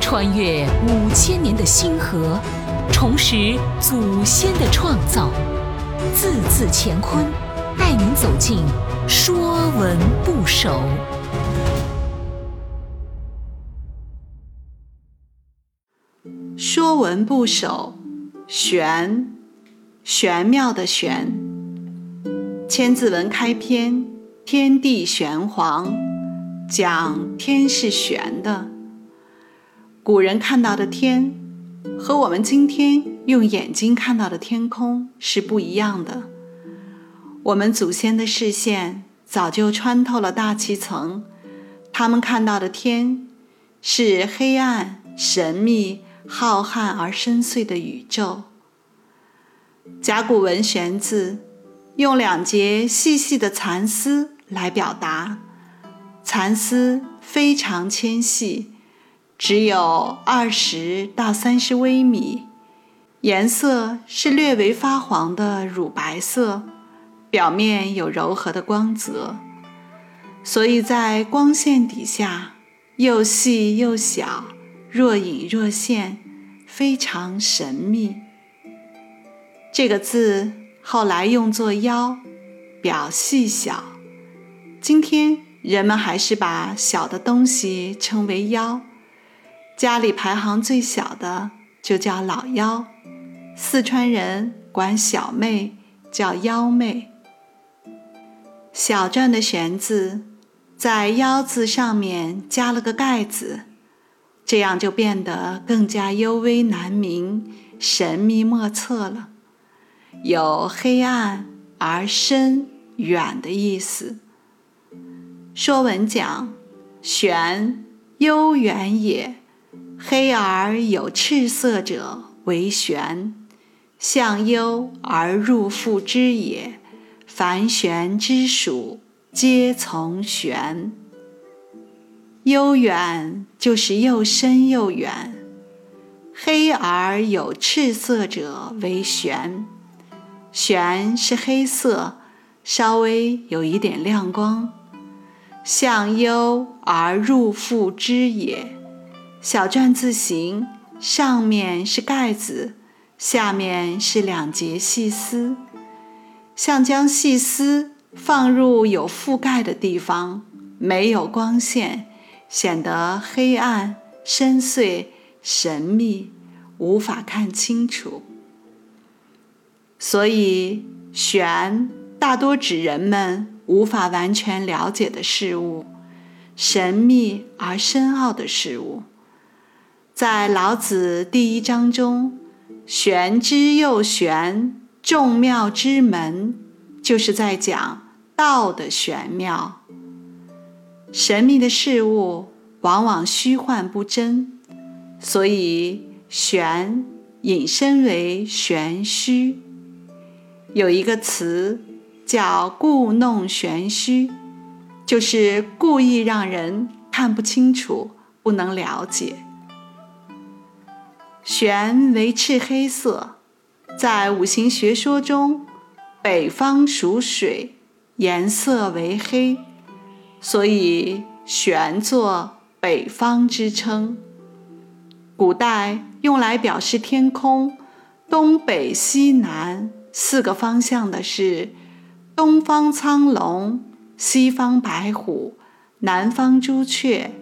穿越五千年的星河，重拾祖先的创造，字字乾坤，带您走进《说文不首》。《说文不首》玄，玄妙的玄。千字文开篇，天地玄黄，讲天是玄的。古人看到的天，和我们今天用眼睛看到的天空是不一样的。我们祖先的视线早就穿透了大气层，他们看到的天是黑暗、神秘。浩瀚而深邃的宇宙。甲骨文“玄”字，用两节细细的蚕丝来表达，蚕丝非常纤细，只有二十到三十微米，颜色是略微发黄的乳白色，表面有柔和的光泽，所以在光线底下又细又小。若隐若现，非常神秘。这个字后来用作“腰”，表细小。今天人们还是把小的东西称为“腰”。家里排行最小的就叫老幺。四川人管小妹叫幺妹。小篆的“玄”字，在“腰”字上面加了个盖子。这样就变得更加幽微难明、神秘莫测了，有黑暗而深远的意思。《说文》讲：“玄，幽远也。黑而有赤色者为玄，向幽而入复之也。凡玄之属，皆从玄。”幽远就是又深又远，黑而有赤色者为玄，玄是黑色，稍微有一点亮光。向幽而入复之也。小篆字形，上面是盖子，下面是两节细丝，像将细丝放入有覆盖的地方，没有光线。显得黑暗、深邃、神秘，无法看清楚。所以，玄大多指人们无法完全了解的事物，神秘而深奥的事物。在老子第一章中，“玄之又玄，众妙之门”，就是在讲道的玄妙。神秘的事物往往虚幻不真，所以玄引申为玄虚。有一个词叫“故弄玄虚”，就是故意让人看不清楚、不能了解。玄为赤黑色，在五行学说中，北方属水，颜色为黑。所以，玄作北方之称。古代用来表示天空东北西南四个方向的是：东方苍龙，西方白虎，南方朱雀，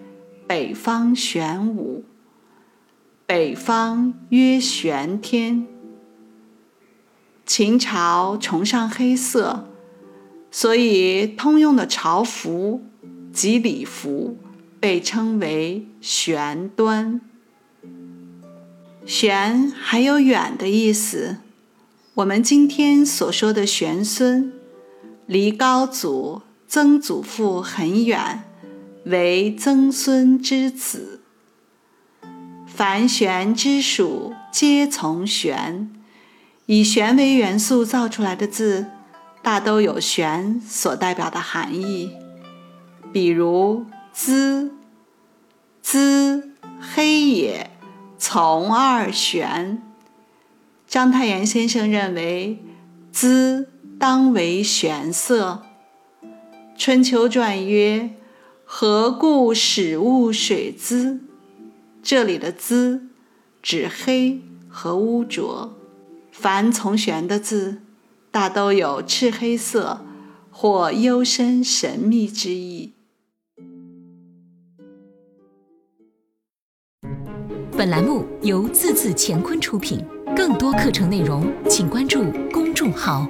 北方玄武。北方曰玄天。秦朝崇尚黑色，所以通用的朝服。及礼服被称为玄端。玄还有远的意思。我们今天所说的玄孙，离高祖、曾祖父很远，为曾孙之子。凡玄之属，皆从玄。以玄为元素造出来的字，大都有玄所代表的含义。比如“滋”，“滋”黑也，从二玄。章太炎先生认为“滋”当为玄色。春秋传曰：“何故使物水滋？这里的“滋”指黑和污浊。凡从玄的字，大都有赤黑色或幽深神秘之意。本栏目由字字乾坤出品，更多课程内容请关注公众号。